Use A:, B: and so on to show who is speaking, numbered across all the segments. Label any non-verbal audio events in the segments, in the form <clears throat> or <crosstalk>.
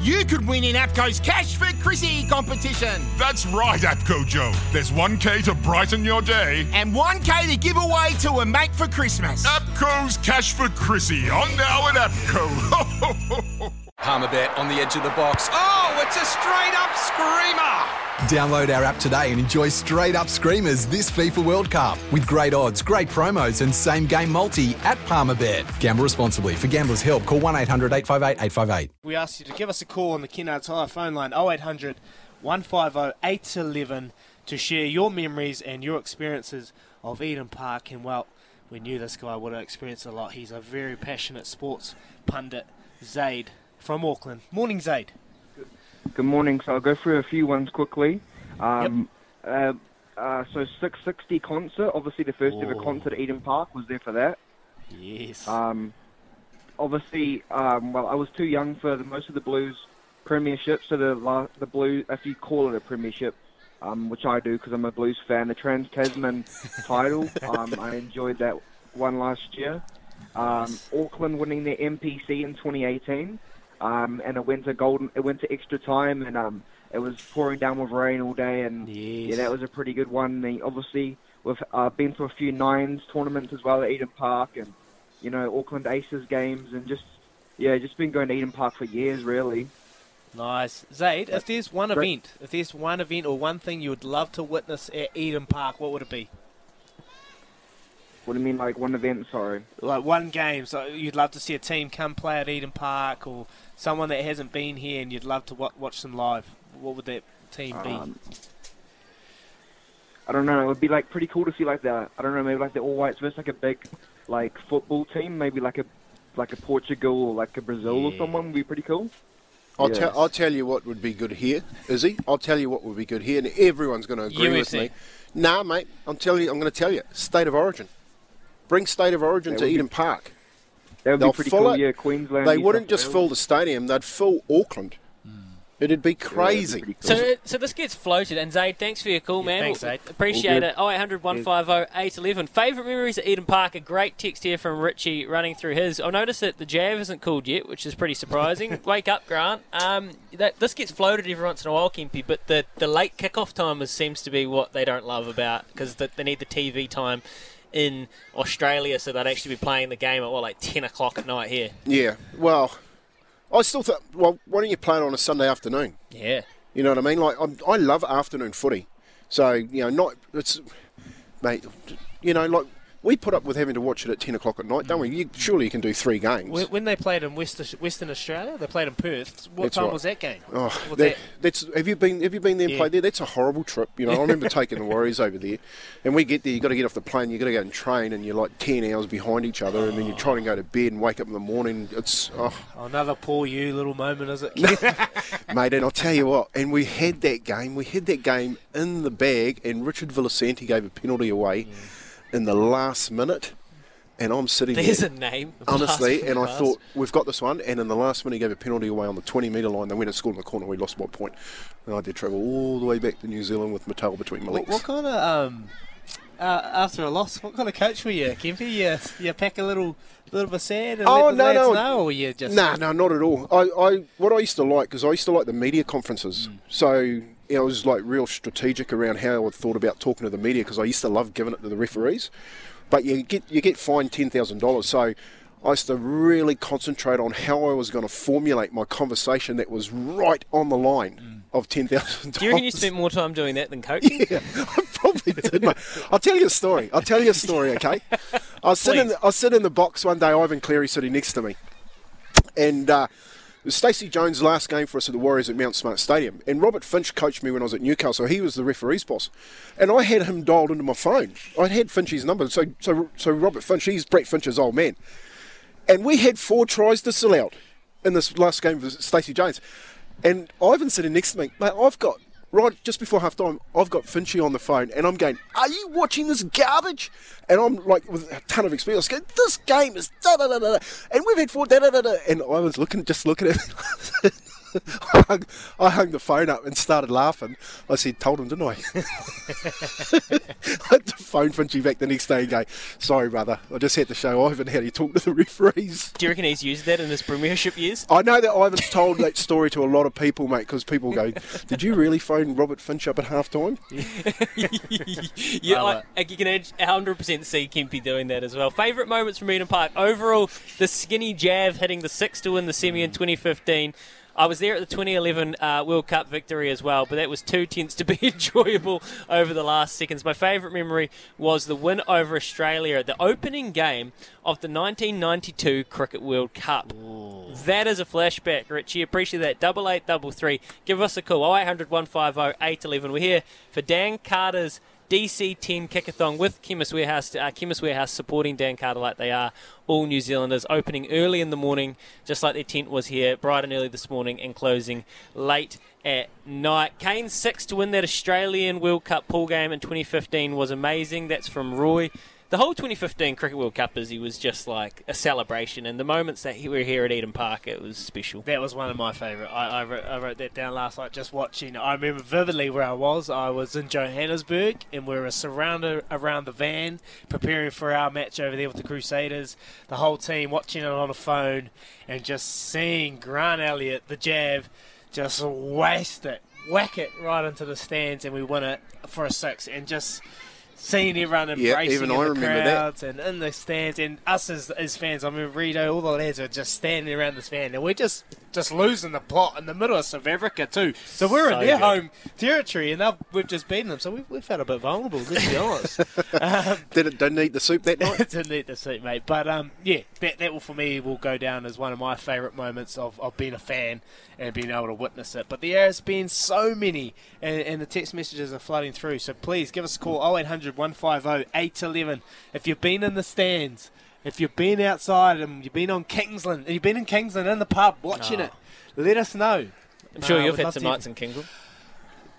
A: you could win in APCO's Cash for Chrissy competition.
B: That's right, APCO Joe. There's 1K to brighten your day.
A: And 1K to give away to a mate for Christmas.
B: APCO's Cash for Chrissy on now at APCO. <laughs>
C: Palmerbet on the edge of the box. Oh, it's a straight up screamer!
D: Download our app today and enjoy straight up screamers this FIFA World Cup with great odds, great promos, and same game multi at Palmerbet. Gamble responsibly. For gamblers' help, call 1 800 858 858.
E: We ask you to give us a call on the Kennards Hire phone line 0800 150 811 to share your memories and your experiences of Eden Park. And well, we knew this guy would have experienced a lot. He's a very passionate sports pundit, Zaid from Auckland. Morning, Zaid.
F: Good morning. So I'll go through a few ones quickly. Um, yep. uh, uh, so Six60 concert. Obviously, the first ever concert at Eden Park was there for that.
E: Yes.
F: Um, obviously, um, well, I was too young for the, most of the Blues premiership. So the the Blues, if you call it a premiership, um, which I do because I'm a Blues fan, the Trans Tasman <laughs> title. Um, I enjoyed that one last year. Um, Auckland winning their NPC in 2018 um, and it went to golden. It went to extra time, and um, it was pouring down with rain all day, and
E: yes.
F: yeah, that was a pretty good one. And obviously, we've uh, been to a few nines tournaments as well at Eden Park, and you know Auckland Aces games, and just yeah, just been going to Eden Park for years, really.
E: Nice, Zaid. If there's one event, if there's one event or one thing you would love to witness at Eden Park, what would it be?
F: What do you mean, like one event? Sorry.
E: Like one game. So you'd love to see a team come play at Eden Park, or someone that hasn't been here, and you'd love to watch them live. What would that team be? Um,
F: I don't know. It would be like pretty cool to see like the I don't know maybe like the All Whites versus like a big like football team, maybe like a like a Portugal or like a Brazil yeah. or someone would be pretty cool.
G: I'll, yes. tell, I'll tell you what would be good here, Izzy. I'll tell you what would be good here, and everyone's going to agree UFC. with me. Nah, mate, I'm telling you, I'm going to tell you, state of origin. Bring State of Origin to Eden Park.
F: That would They'll be pretty cool. It. Yeah, Queensland.
G: They wouldn't just fill the stadium; they'd fill Auckland. Mm. It'd be crazy.
H: Yeah, be cool. So, so this gets floated. And Zaid, thanks for your call,
E: yeah,
H: man.
E: Thanks, Zaid.
H: Appreciate it. 0800 150 811. Favourite memories at Eden Park? A great text here from Richie running through his. I noticed that the Jav isn't called yet, which is pretty surprising. <laughs> Wake up, Grant. Um, that, this gets floated every once in a while, Kempy, but the, the late kickoff time seems to be what they don't love about because the, they need the TV time in Australia, so they'd actually be playing the game at what, like ten o'clock at night here.
G: Yeah. Well, I still thought. Well, why don't you play it on a Sunday afternoon?
H: Yeah.
G: You know what I mean? Like I'm, I love afternoon footy. So you know, not it's, mate. You know, like we put up with having to watch it at 10 o'clock at night, don't we? You, surely you can do three games.
E: When they played in West, Western Australia, they played in Perth. What
G: that's
E: time
G: right.
E: was that game?
G: Oh, that, that? That's have you been have you been there and
E: yeah.
G: played there? That's a horrible trip. You know, I remember taking the Warriors over there, and we get there. you've got to get off the plane. you've got to go and train, and you're like 10 hours behind each other, oh. and then you're trying to go to bed and wake up in the morning. It's oh.
E: another poor you little moment, is it, <laughs>
G: mate? And I'll tell you what. And we had that game. We had that game in the bag, and Richard Villasanti gave a penalty away mm. In the last minute and I'm sitting
H: There's
G: there.
H: a name. <laughs>
G: Honestly, and I thought, we've got this one. And in the last minute, he gave a penalty away on the 20 metre line. They went and scored in the corner. We lost one point. And I did travel all the way back to New Zealand with my tail between my legs.
E: What, what kind of, um, uh, after a loss, what kind of coach were you, Kempy? You, you pack a little little bit of sand and
G: oh,
E: let the
G: no,
E: lads
G: no.
E: know, or you just...
G: Nah, no, not at all. I, I What I used to like, because I used to like the media conferences. Mm. So you know, I was like real strategic around how I thought about talking to the media because I used to love giving it to the referees but you get you get fined ten thousand dollars. So I used to really concentrate on how I was going to formulate my conversation that was right on the line mm. of ten thousand.
H: Do you reckon you spent more time doing that than coaching? <laughs>
G: Yeah, I probably did. Mate. I'll tell you a story. I'll tell you a story. <laughs> Okay, I was sitting. In the, I was sitting in the box one day. Ivan Cleary sitting next to me, and. Uh, Stacey Jones' last game for us at the Warriors at Mount Smart Stadium. And Robert Finch coached me when I was at Newcastle. He was the referee's boss. And I had him dialed into my phone. I had Finch's number. So, so, so Robert Finch, he's Brett Finch's old man. And we had four tries to sell out in this last game with Stacey Jones. And Ivan's sitting next to me. Mate, I've got right just before half time, I've got Finchy on the phone and I'm going, Are you watching this garbage? And I'm like, with a ton of experience, going, This game is da da da da. And we've had four da da da da. And I was looking, just looking at <laughs> me. I, hung, I hung the phone up and started laughing. I said, told him, didn't I? <laughs> I had to phone Finchy back the next day and go, sorry, brother, I just had to show Ivan how to talk to the <laughs> referees.
H: Do you reckon he's used that in his premiership years?
G: I know that Ivan's told that story to a lot of people, mate, because people go, did you really phone Robert Finch up at half time? <laughs>
H: yeah, I, uh, I can 100% see Kempy doing that as well. Favourite moments from Eden Park? Overall, the skinny jab hitting the six to win the semi in mm. 2015. I was there at the 2011 uh, World Cup victory as well, but that was too tense to be <laughs> enjoyable over the last seconds. My favourite memory was the win over Australia at the opening game of the 1992 Cricket World Cup. That is a flashback, Richie. Appreciate that. Double eight, double three. Give us a call. 0800 150 811. We're here for Dan Carter's DC10 Kickathon with Chemist Warehouse, uh, Chemist Warehouse supporting Dan Carter like they are all New Zealanders, opening early in the morning, just like their tent was here, bright and early this morning, and closing late at night. Kane six to win that Australian World Cup pool game in 2015 was amazing. That's from Roy the whole 2015 Cricket World Cup is he was just like a celebration, and the moments that we were here at Eden Park, it was special.
E: That was one of my favourite. I, I, wrote, I wrote that down last night just watching. I remember vividly where I was. I was in Johannesburg, and we were surrounded around the van, preparing for our match over there with the Crusaders. The whole team watching it on a phone, and just seeing Grant Elliott, the jab, just waste it, whack it right into the stands, and we win it for a six, and just seeing everyone embracing
G: yeah, even I
E: the
G: remember
E: crowds
G: that.
E: and in the stands, and us as, as fans. I mean, Rito, all the lads are just standing around this fan, and we're just just losing the plot in the middle of South Africa too. So we're
H: So
E: in their
H: good.
E: home territory, and we've just beaten them. So we, we felt a bit vulnerable, let's be honest. <laughs> um,
G: Did it didn't eat the soup that <laughs> night?
E: didn't eat the soup, mate. But um, yeah, that that will for me will go down as one of my favourite moments of, of being a fan and being able to witness it. But there has been so many, and, and the text messages are flooding through. So please give us a call 0800 150 811 if you've been in the stands. If you've been outside and you've been on Kingsland, and you've been in Kingsland in the pub watching
H: Oh.
E: it, let us know.
H: I'm sure you've had some nights in Kingsland.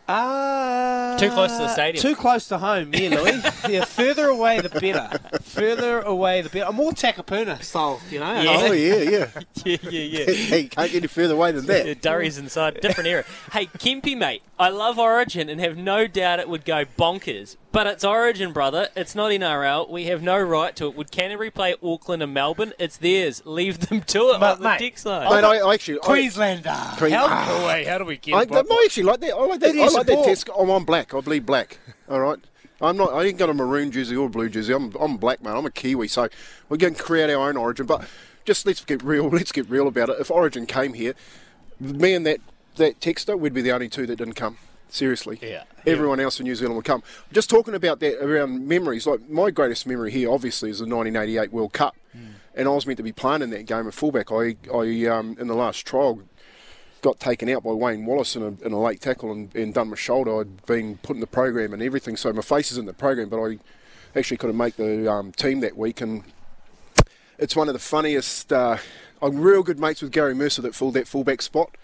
E: Uh,
H: Too close to the stadium.
E: Too close to home, yeah, Louis. <laughs> yeah, further away the better. Further away the better. I'm more Takapuna style, you know.
H: Yeah.
G: Oh yeah, yeah. <laughs>
H: yeah, yeah, yeah. <laughs>
G: hey, can't get any further away than
H: Yeah,
G: that.
H: Durry's inside. Different era. Hey, Kempy, mate, I love Origin and have no doubt it would go bonkers. But it's Origin, brother. It's not NRL. We have no right to it. Would Canterbury play Auckland and Melbourne? It's theirs. Leave them to it.
E: But,
H: on the
E: mate,
H: text line.
G: Mate, I, I actually I,
E: Queenslander.
G: Queen-
E: how,
G: Ah.
E: oh, how do we get
G: I,
E: Bob?
G: I actually like that. I like that.
E: It
G: I
E: is
G: like that
E: sport.
G: test. I'm on black. I bleed black. All right. I'm not. I ain't got a maroon jersey or a blue jersey. I'm. I'm black, man. I'm a Kiwi. So we're going to create our own origin. But just let's get real. <laughs> Let's get real about it. If Origin came here, me and that that texter, we'd be the only two that didn't come. Seriously.
E: Yeah.
G: Everyone else in New Zealand would come. Just talking about that around memories. Like my greatest memory here, obviously, is the 1988 World Cup, and I was meant to be playing in that game of fullback. I, I um, in the last trial got taken out by Wayne Wallace in a, in a late tackle and, and done my shoulder. I'd been put in the program and everything, so my face is in the program, but I actually couldn't make the um, team that week. And it's one of the funniest. Uh, I'm real good mates with Gary Mercer that filled that fullback spot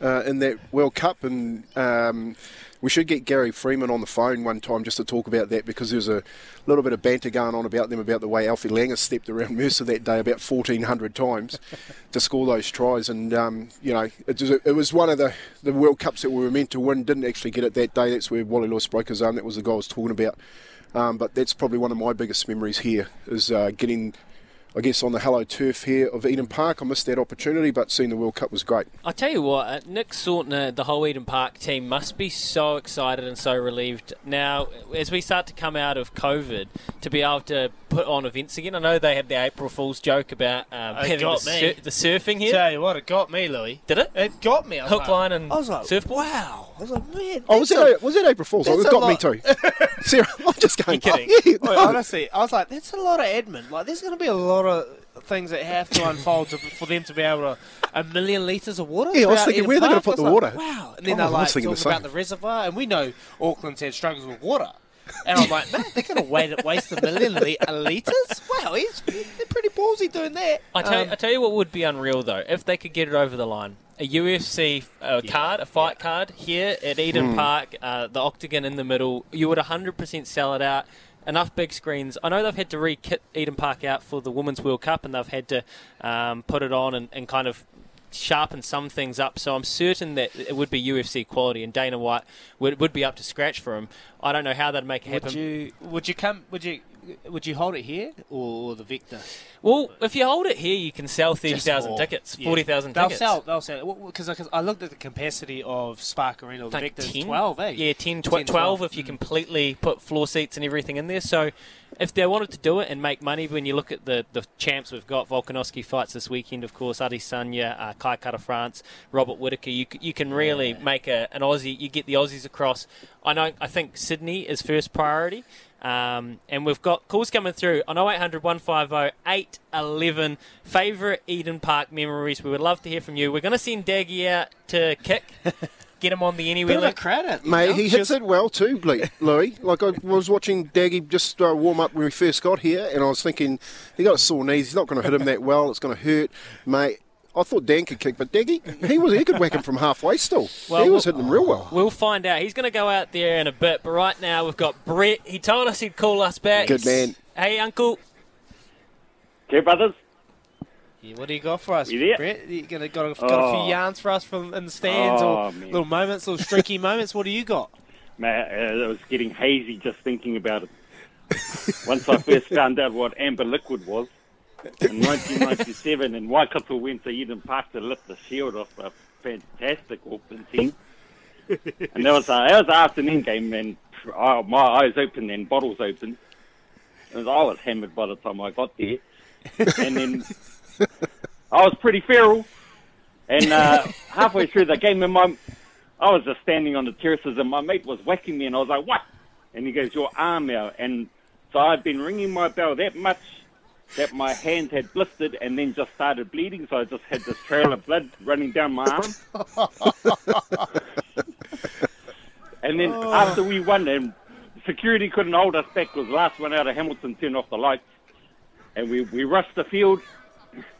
G: uh, in that World Cup, and um, we should get Gary Freeman on the phone one time just to talk about that because there's a little bit of banter going on about them about the way Alfie Langer stepped around <laughs> Mercer that day about 1,400 times <laughs> to score those tries, and um, you know it was, it was one of the, the World Cups that we were meant to win, didn't actually get it that day. That's where Wally Lewis broke his arm. That was the guy I was talking about. Um, but that's probably one of my biggest memories here is uh, getting. I guess on the Hello Turf here of Eden Park, I missed that opportunity, but seeing the World Cup was great.
H: I tell you what, uh, Nick Sautner, the whole Eden Park team must be so excited and so relieved now as we start to come out of COVID to be able to put on events again. I know they had the April Fool's joke about um,
E: It
H: having
E: got
H: the,
E: me.
H: sur- the surfing here.
E: Tell you what, it got me, Louis.
H: Did it?
E: It got me. I
H: Hook,
E: like,
H: line, and
E: I was like,
H: surfboard?
E: wow. I was like, man.
G: Oh, was
E: that's
G: that, was that April Fool's? Oh, it
E: a
G: got me too. <laughs> Sarah, I'm just going,
H: You're kidding.
G: oh, yeah,
E: Well,
G: no.
E: honestly, I was like, that's a lot of admin. Like, there's going to be a lot of things that have to unfold to, for them to be able to a million litres of water.
G: Yeah, I was thinking, where are they gonna put the
E: was
G: water?
E: Wow. And then
G: Oh,
E: they're
G: I was
E: like
G: thinking the
E: talking about the reservoir, and we know Auckland's had struggles with water. And I'm like, man, they're going to wait, waste a million li- litres? Wow, he's, they're pretty ballsy doing that.
H: I tell,
E: Um,
H: I tell you what would be unreal though, if they could get it over the line. A UFC uh, card, a fight card here at Eden
G: Hmm.
H: Park, uh, the octagon in the middle. You would 100% sell it out. Enough big screens. I know they've had to re-kit Eden Park out for the Women's World Cup, and they've had to um, put it on and, and kind of sharpen some things up. So I'm certain that it would be UFC quality, and Dana White would, would be up to scratch for him. I don't know how that'd make it happen.
E: Would you would you come would you would you hold it here or, or the Victor?
H: Well, if you hold it here, you can sell thirty thousand
E: or-
H: tickets,
E: yeah.
H: forty thousand
E: They'll sell. They'll sell. Because I looked at the capacity of Spark Arena. The
H: Like
E: Victor's
H: 10?
E: twelve. Eh?
H: Yeah, 10, tw-
E: 10,
H: 12 if you completely put floor seats and everything in there. So if they wanted to do it and make money, when you look at the, the champs we've got, Volkanovski fights this weekend, of course, Adesanya, uh, Kai Kara France, Robert Whitaker, you, you can really make a, an Aussie, you get the Aussies across. I know, I think Sydney is first priority. Um, and we've got calls coming through on 0800 150 811. Favourite Eden Park memories? We would love to hear from you. We're going to send Daggy out to kick, <laughs> get him on the anywhere
E: Bit of a
H: link.
E: credit, you
G: Mate,
E: know?
G: he
E: She
G: hits
E: was-
G: it well too, Ble- Louis. Like I was watching Daggy just uh, warm up when we first got here, and I was thinking he got a sore knees. He's not going to hit him that well. It's going to hurt, mate. I thought Dan could kick, but Daggy, he was he could whack him from halfway still.
H: Well,
G: he was
H: we'll-
G: hitting him real well.
H: We'll find out. He's going to go out there in a bit, but right now we've got Brett. He told us he'd call us back.
G: Good man.
H: Hey, Uncle.
I: Okay, brothers.
E: Yeah, what do you got for us,
I: You?
E: Brett? You got, a, got, a, got a few
I: Oh.
E: yarns for us from in the stands,
I: Oh,
E: or
I: man.
E: little moments, little streaky <laughs> moments. What do you got?
I: Man, uh, it was getting hazy just thinking about it. Once I first <laughs> found out what amber liquid was in 1997, and Waikato went to Eden Park to lift the shield off a fantastic Auckland team. And that was, a, that was an afternoon game, and uh, my eyes open and bottles open. And I was hammered by the time I got there. And then I was pretty feral. And uh, halfway through the game, and my, I was just standing on the terraces, and my mate was whacking me, and I was like, "What?" And he goes, "Your arm out." And so I'd been ringing my bell that much that my hand had blistered, and then just started bleeding. So I just had this trail of blood running down my arm. and then after we won, and security couldn't hold us back because the last one out of Hamilton turned off the lights, and we we rushed the field.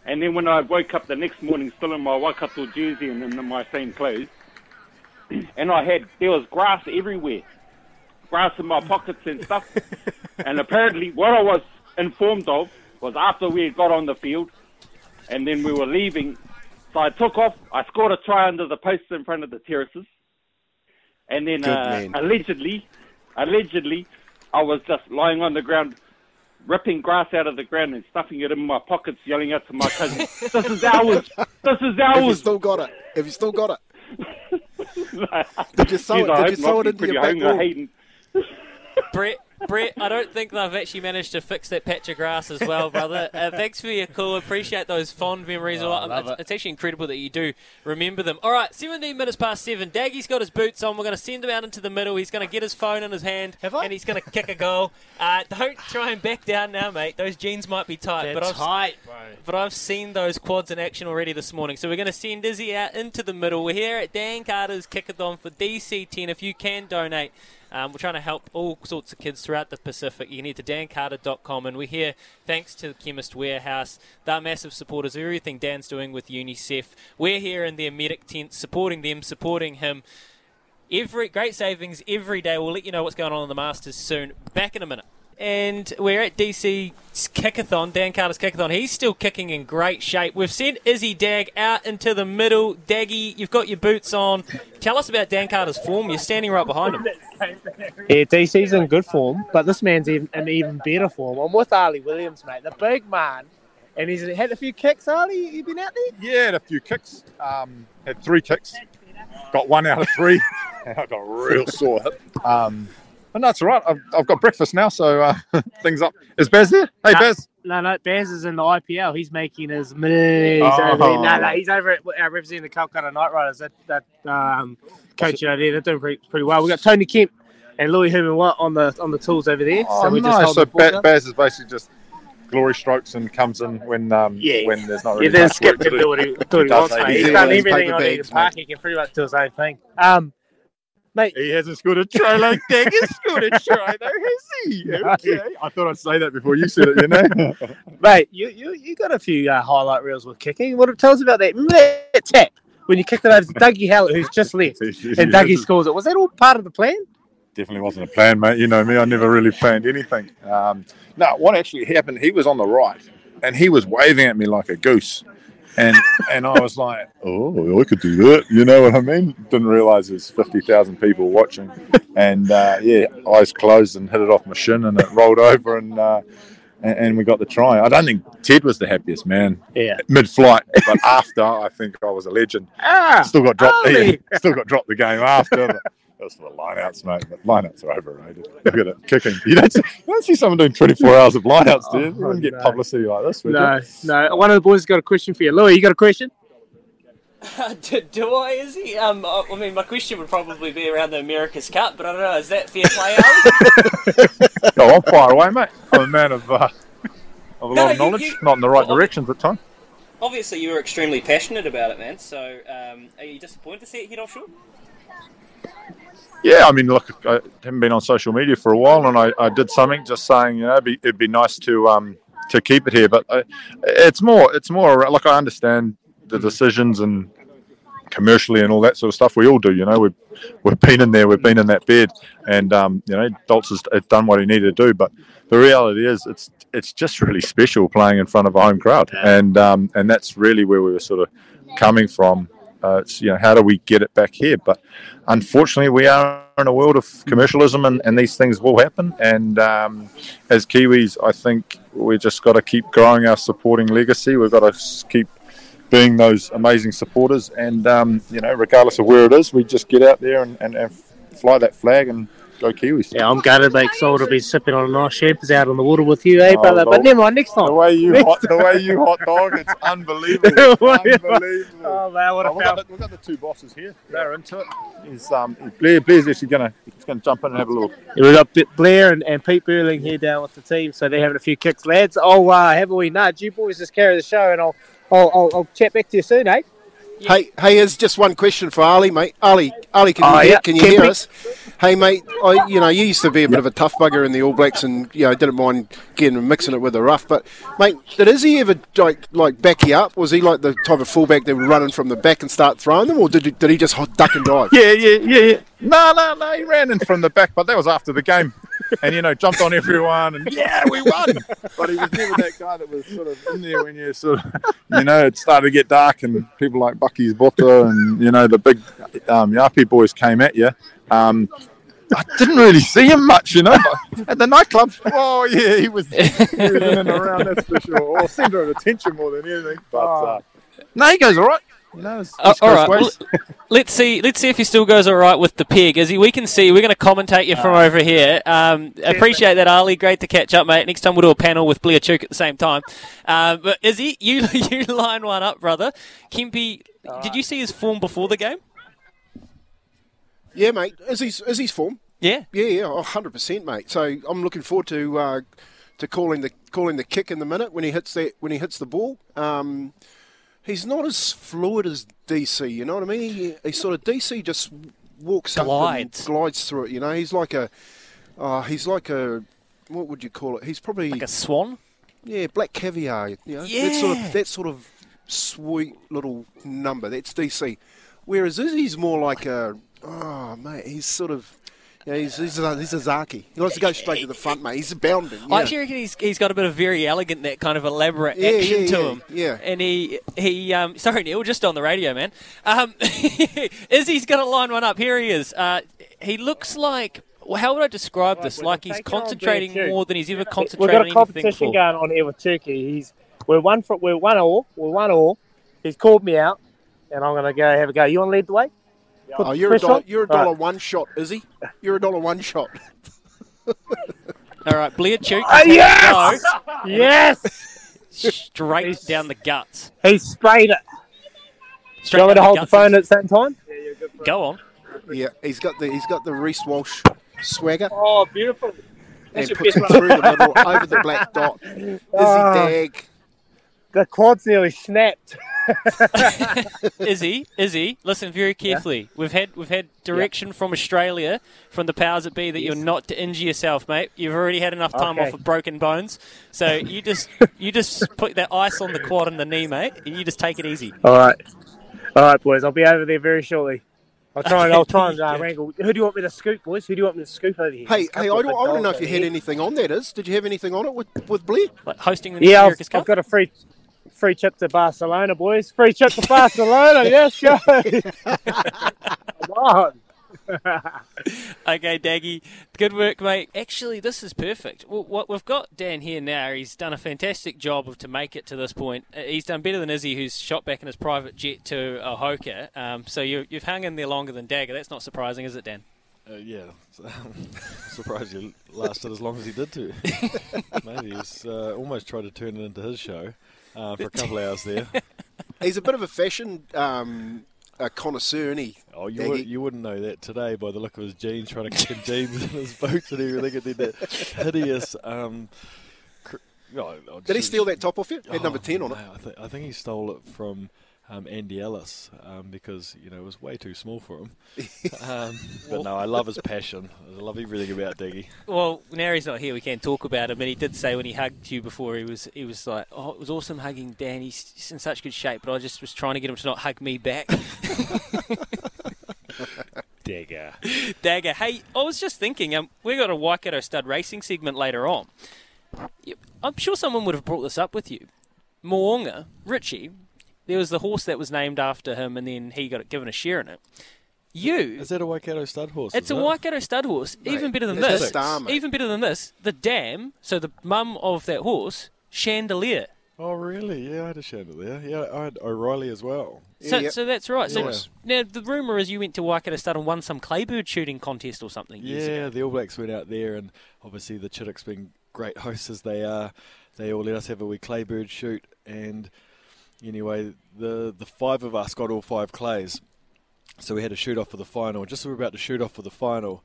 I: And then when I woke up the next morning, still in my Waikato jersey and in my same clothes, <clears throat> and I had there was grass everywhere, grass in my pockets and stuff. <laughs> and apparently, what I was informed of was after we had got on the field, and then we were leaving. So I took off. I scored a try under the posts in front of the terraces, and then uh, allegedly, allegedly, I was just lying on the ground. Ripping grass out of the ground and stuffing it in my pockets, yelling out to my cousin, "This is ours! This is ours!"
G: Have you still got it? Have you still got it? <laughs> Did you sew
I: Jeez,
G: it? Did you
I: hope
G: sew it into
I: He's
G: your
I: pretty
G: back wall?
I: Hayden.
H: Brett, Brett, I don't think they've actually managed to fix that patch of grass as well, brother. Uh, thanks for your call. Appreciate those fond memories. a lot.
E: love
H: it's,
E: it.
H: it's actually incredible that you do remember them. All right, 17 minutes past seven. Daggy's got his boots on. We're going to send him out into the middle. He's going to get his phone in his hand,
E: Have I?
H: and he's going to kick a goal. Uh, don't try and back down now, mate. Those jeans might be tight,
E: They're
H: but I've
E: tight, bro.
H: but I've seen those quads in action already this morning. So we're going to send Izzy out into the middle. We're here at Dan Carter's Kickathon for DC10. If you can donate, um, we're trying to help all sorts of kids throughout the Pacific. You can head to dancarter.com. And we're here thanks to the Chemist Warehouse. They're massive supporters of everything Dan's doing with UNICEF. We're here in their medic tent supporting them, supporting him. Every great savings every day. We'll let you know what's going on in the Masters soon. Back in a minute. And we're at DC's Kickathon, Dan Carter's Kickathon. He's still kicking in great shape. We've sent Izzy Dagg out into the middle. Daggy, you've got your boots on. Tell us about Dan Carter's form. You're standing right behind him.
J: Yeah, DC's in good form, but this man's even, in even better form. I'm with Ali Williams, mate, the big man. And he's had a few kicks, Ali. You been out there?
K: Yeah, had a few kicks. Um, had three kicks. Got one out of three. <laughs> I got a real sore hip. Um, but no, it's all right. I've, I've got breakfast now, so uh, <laughs> things up. Is Baz there? Hey,
J: No.
K: Baz.
J: No, no, Baz is in the IPL. He's making his millies
K: Oh.
J: over there. No, no, he's over at uh, representing the Calcutta Knight Riders. That, that um, coach over there, they're doing pretty, pretty well. We've got Tony Kemp and Louis Herman Watt on the on the tools over there.
K: Oh,
J: so we just
K: nice.
J: hold
K: So ba-
J: up.
K: Baz is basically just glory strokes and comes in when um,
J: Yeah.
K: when there's not
J: Yeah,
K: really
J: then
K: much
J: Skip
K: work to
J: can do what he, do what he
K: does
J: wants, mate.
K: he's
J: He's done everything on Eden
K: bags,
J: Park. He can pretty much do his own thing. Um, mate,
K: He hasn't scored a try like <laughs> Dagg has scored a try, though, has he? <laughs> Okay. I thought I'd say that before you said it, you know? <laughs>
J: mate, you, you, you got a few uh, highlight reels with kicking. What tell us about that? Remember that tap when you kicked it over to Dougie Howlett, who's just left, and Dougie scores it. Was that all part of the plan?
K: Definitely wasn't a plan, mate. You know me, I never really planned anything. Um, no, what actually happened, he was on the right and he was waving at me like a goose. And and I was like, oh, I could do that. You know what I mean? Didn't realise there's fifty thousand people watching, and uh, yeah, eyes closed and hit it off my shin, and it rolled over, and, uh, and and we got the try. I don't think Ted was the happiest man.
J: Yeah.
K: Mid-flight, but after I think I was a legend.
J: Ah,
K: still got dropped. Yeah, <laughs> still got dropped the game after. But that was for the lineouts, mate. But lineouts are overrated. Look at it, kicking. You don't see, you don't see someone doing 24 hours of lineouts, do you? You wouldn't get publicity like this, would
J: No,
K: you?
J: no. One of the boys has got a question for you. Louis, you got a question? <laughs>
H: do, do I? Is he? Um, I I mean, my question would probably be around the America's Cup, but I don't know. Is that fair play? Ali?
K: No, I'm far away, mate. I'm a man of, uh, of a
H: No,
K: lot of
H: you-
K: knowledge,
H: you-
K: not in the right
H: well,
K: directions at times.
H: Obviously, you were extremely passionate about it, man. So, um, are you disappointed to see it hit offshore?
K: Yeah, I mean, look, I haven't been on social media for a while, and I, I did something just saying, you know, it'd be, it'd be nice to um to keep it here, but I, it's more, it's more like I understand the decisions and commercially and all that sort of stuff. We all do, you know. We've we've been in there, we've been in that bed, and um, you know, Dalts has has done what he needed to do. But the reality is, it's it's just really special playing in front of a home crowd, and um, and that's really where we were sort of coming from. Uh, it's you know, how do we get it back here? But unfortunately, we are in a world of commercialism, and, and these things will happen. And um, as Kiwis, I think we just got to keep growing our supporting legacy. We've got to keep being those amazing supporters, and um, you know, regardless of where it is, we just get out there and, and, and fly that flag and go Kiwis.
J: Yeah, I'm gutted, mate. So I'll be sipping on a nice champers out on the water with you, eh,
K: Oh,
J: brother?
K: the-
J: But never mind, next time.
K: The way you hot, <laughs> the way you hot dog, it's unbelievable.
J: The way you-
K: unbelievable.
J: Oh, man, what a
K: Oh, we've, got the, we've got the two bosses here. They're into it. Um, Blair, Blair's actually gonna he's gonna jump in and have a little.
J: Yeah, we've got Blair and, and Pete Burling here down with the team, so they're having a few kicks, lads. I'll uh, have a wee nudge. You boys just carry the show, and I'll I'll, I'll, I'll chat back to you soon, eh?
G: Hey, hey, here's just one question for Ali, mate. Ali, Ali, can you,
J: Oh,
G: hear,
J: yeah,
G: can you
J: can
G: hear us? Hey, mate, I, you know, you used to be a bit of a tough bugger in the All Blacks, and you know, didn't mind getting and mixing it with the rough. But, mate, did Izzy ever like like back you up? Was he like the type of fullback that would run in from the back and start throwing them, or did he, did he just hot duck and dive?
K: Yeah, yeah, yeah, yeah. No, no, no. He ran in from the back, but that was after the game, and you know, jumped on everyone, and yeah, we won. But he was never that guy that was sort of in there when you sort of, you know, it started to get dark, and people like Bakkies Botha and you know the big um, Yapi boys came at you. Um, I didn't really see him much, you know. At the nightclub, oh yeah, he was, <laughs> he was in and around, that's for sure. Or centre of attention more than anything. But uh, no, he goes all right. You know, it's
H: Uh, all right, well, let's see. Let's see if he still goes all right with the pig. As he, we can see, we're going to commentate you from over here. Um, appreciate that, Ali. Great to catch up, mate. Next time we'll do a panel with Blair Tuke at the same time. Um, but Izzy, you <laughs> you line one up, brother. Kempy, did you see his form before the game?
G: Yeah, mate. Izzy's Izzy's form.
H: Yeah.
G: Yeah, yeah, hundred percent, mate. So I'm looking forward to uh, to calling the calling the kick in the minute when he hits that when he hits the ball. Um, he's not as fluid as DC. You know what I mean? He, he sort of DC just walks up
H: Glides.
G: and glides through it. You know, he's like a uh, he's like a what would you call it? He's probably
H: like a swan.
G: Yeah, black caviar. You know, that sort of that sort of sweet little number. That's DC. Whereas Izzy's more like a oh mate, he's sort of. Yeah, he's, he's, a, he's a Zaki. He wants to go straight to the front, mate. He's bounding.
H: I actually reckon he's, he's got a bit of very elegant, that kind of elaborate
G: Yeah,
H: action
G: yeah,
H: to
G: yeah,
H: him.
G: yeah.
H: And he, he um, <laughs> sorry, Neil, just on the radio, man. Um, <laughs> Izzy's going to line one up. Here he is. Uh, he looks like, well, how would I describe this? Like he's concentrating more than he's ever
J: We've
H: concentrated
J: got
H: on
J: a competition
H: before.
J: going on here with Turkey. He's we're one for we're one all. We're one all. He's called me out, and I'm going to go have a go. You want to lead the way? Put
G: Oh, you're a dollar. You're a dollar
J: Right.
G: one shot, Izzy. You're a dollar one shot.
H: All right, Blair Tuke.
J: Ah, oh, yes! Yes!
H: Straight down the guts.
J: He sprayed it.
H: Straight
J: you want me to hold
H: the
J: the phone at the same time? Yeah, you're good.
H: Go on.
G: Yeah, he's got the he's got the Reece Walsh swagger.
J: Oh, beautiful.
G: And
J: That's your
G: puts it through the middle, over the black dot. Izzy
J: Oh.
G: Dagg.
J: The quad's nearly snapped. <laughs>
H: Izzy, Izzy, listen very carefully. We've had we've had direction from Australia, from the powers that be, that you're not to injure yourself, mate. You've already had enough time
J: Okay.
H: off of broken bones, so you just <laughs> you just put that ice on the quad and the knee, mate, and you just take it easy.
J: All right. All right, boys. I'll be over there very shortly. I'll try and I'll try and uh, <laughs> wrangle. Who do you want me to scoop, boys? Who do you want me to scoop over here?
G: Hey, hey, I don't, I want to know if you had
J: here.
G: anything on that. Is did you have anything on it with with Blair?
H: Like hosting the
J: Yeah, I've, I've got a free free trip to Barcelona, boys. Free trip to Barcelona. <laughs> yes, go. Come on. <laughs>
H: okay, Daggy, good work, mate. Actually, this is perfect. Well, what we've got Dan here now. He's done a fantastic job of to make it to this point. Uh, He's done better than Izzy, who's shot back in his private jet to Ahoka. Um, so you, you've hung in there longer than Dagger. That's not surprising, is it, Dan?
L: Uh, yeah, <laughs> surprised you lasted as long as he did to. Maybe he's uh, almost tried to turn it into his show uh, for a couple of hours there. <laughs>
G: He's a bit of a fashion um, a connoisseur, isn't he?
L: Oh, you, would, you wouldn't know that today by the look of his jeans, trying to in jeans in his boots and everything, and then that hideous. Um, cr- oh, oh,
G: Did he steal that top off you? Had
L: Oh,
G: number 10 on it.
L: I, th- I think he stole it from um, Andy Ellis um, because you know it was way too small for him. <laughs> um, but no, I love his passion. I love everything about Diggy.
H: Well, now he's not here. We can't talk about him. And he did say when he hugged you before, he was he was like, "Oh, it was awesome hugging Dan. He's he's in such good shape." But I just was trying to get him to not hug me back. <laughs>
J: Dagger.
H: Dagger. Hey, I was just thinking, um, we got a Waikato stud racing segment later on. I'm sure someone would have brought this up with you. Moonga, Richie, there was the horse that was named after him, and then he got given a share in it. You.
L: Is that a Waikato stud horse?
H: It's a
L: it?
H: Waikato stud horse.
L: Mate,
H: even better than this.
L: star,
H: even better than this. The dam. So the mum of that horse, Chandelier.
L: Oh, really? Yeah, I had a chandelier. Yeah, I had O'Reilly as well.
H: So, so that's right. So
L: Nice.
H: now the rumor is you went to Waikato Stud and won some claybird shooting contest or something. years
L: Yeah,
H: ago.
L: the All Blacks went out there, and obviously the Chitticks, being great hosts as they are, they all let us have a wee claybird shoot. And anyway, the the five of us got all five clays, so we had to shoot off for the final. Just as we were about to shoot off for the final,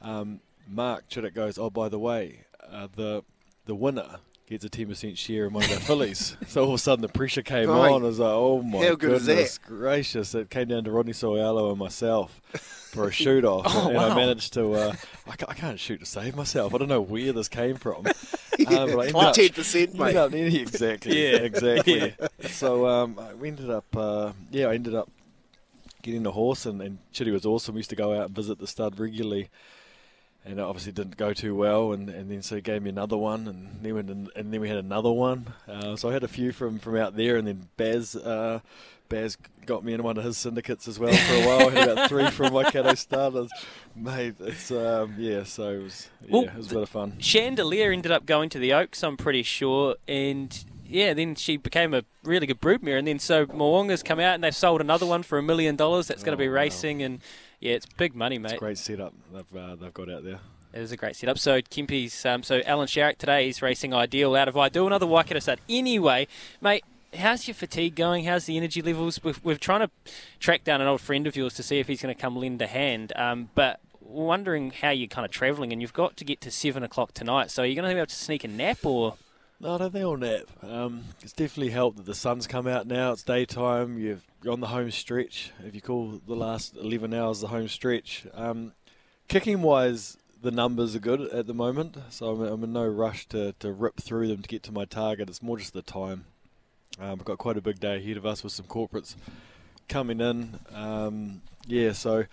L: um, Mark Chittick goes, "Oh, by the way, uh, the the winner." Gets a ten percent share among the fillies. <laughs> So all of a sudden the pressure came
G: Right.
L: on. I was like, "Oh my
G: How good is
L: goodness
G: that?
L: gracious!" It came down to Rodney So'oialo and myself for a <laughs> shoot off,
H: Oh,
L: and
H: wow.
L: I managed to. Uh, I, ca- I can't shoot to save myself. I don't know where this came from. <laughs> But I ended
G: Like
L: up-
G: 10%,
L: ended
G: mate.
L: up- <laughs> exactly.
H: Yeah.
L: exactly. So um, we ended up. Uh, yeah, I ended up getting the horse, and, and Chitty was awesome. We used to go out and visit the stud regularly. And it obviously didn't go too well, and, and then so he gave me another one, and then went and, and then we had another one. Uh, so I had a few from, from out there, and then Baz uh, Baz got me in one of his syndicates as well for a while. I had about three from Waikato starters. Mate, it's um, yeah, so it was yeah,
H: Well,
L: it was a bit of fun.
H: Chandelier ended up going to the Oaks, I'm pretty sure, and yeah, then she became a really good broodmare, and then so Moonga's come out and they've sold another one for a million dollars. That's going to
L: Oh,
H: be
L: wow.
H: racing, and yeah, it's big money, mate.
L: It's a great setup they've uh, they've got out there.
H: It was a great setup. So Kempy's, um, so Alan Sharrock today is racing Ideal out of Ideal, another Waikato stud. Anyway, mate, how's your fatigue going? How's the energy levels? We've, we're trying to track down an old friend of yours to see if he's going to come lend a hand. Um, but wondering how you're kind of travelling, and you've got to get to seven o'clock tonight. So you're you going to be able to sneak a nap, or
L: No, I don't think I'll nap. Um, it's definitely helped that the sun's come out now. It's daytime. You've, on the home stretch. If you call the last 11 hours the home stretch, um, kicking wise, the numbers are good at the moment. So I'm, I'm in no rush to, to rip through them to get to my target. It's more just the time. Um, we've got quite a big day ahead of us with some corporates coming in. Um, yeah, so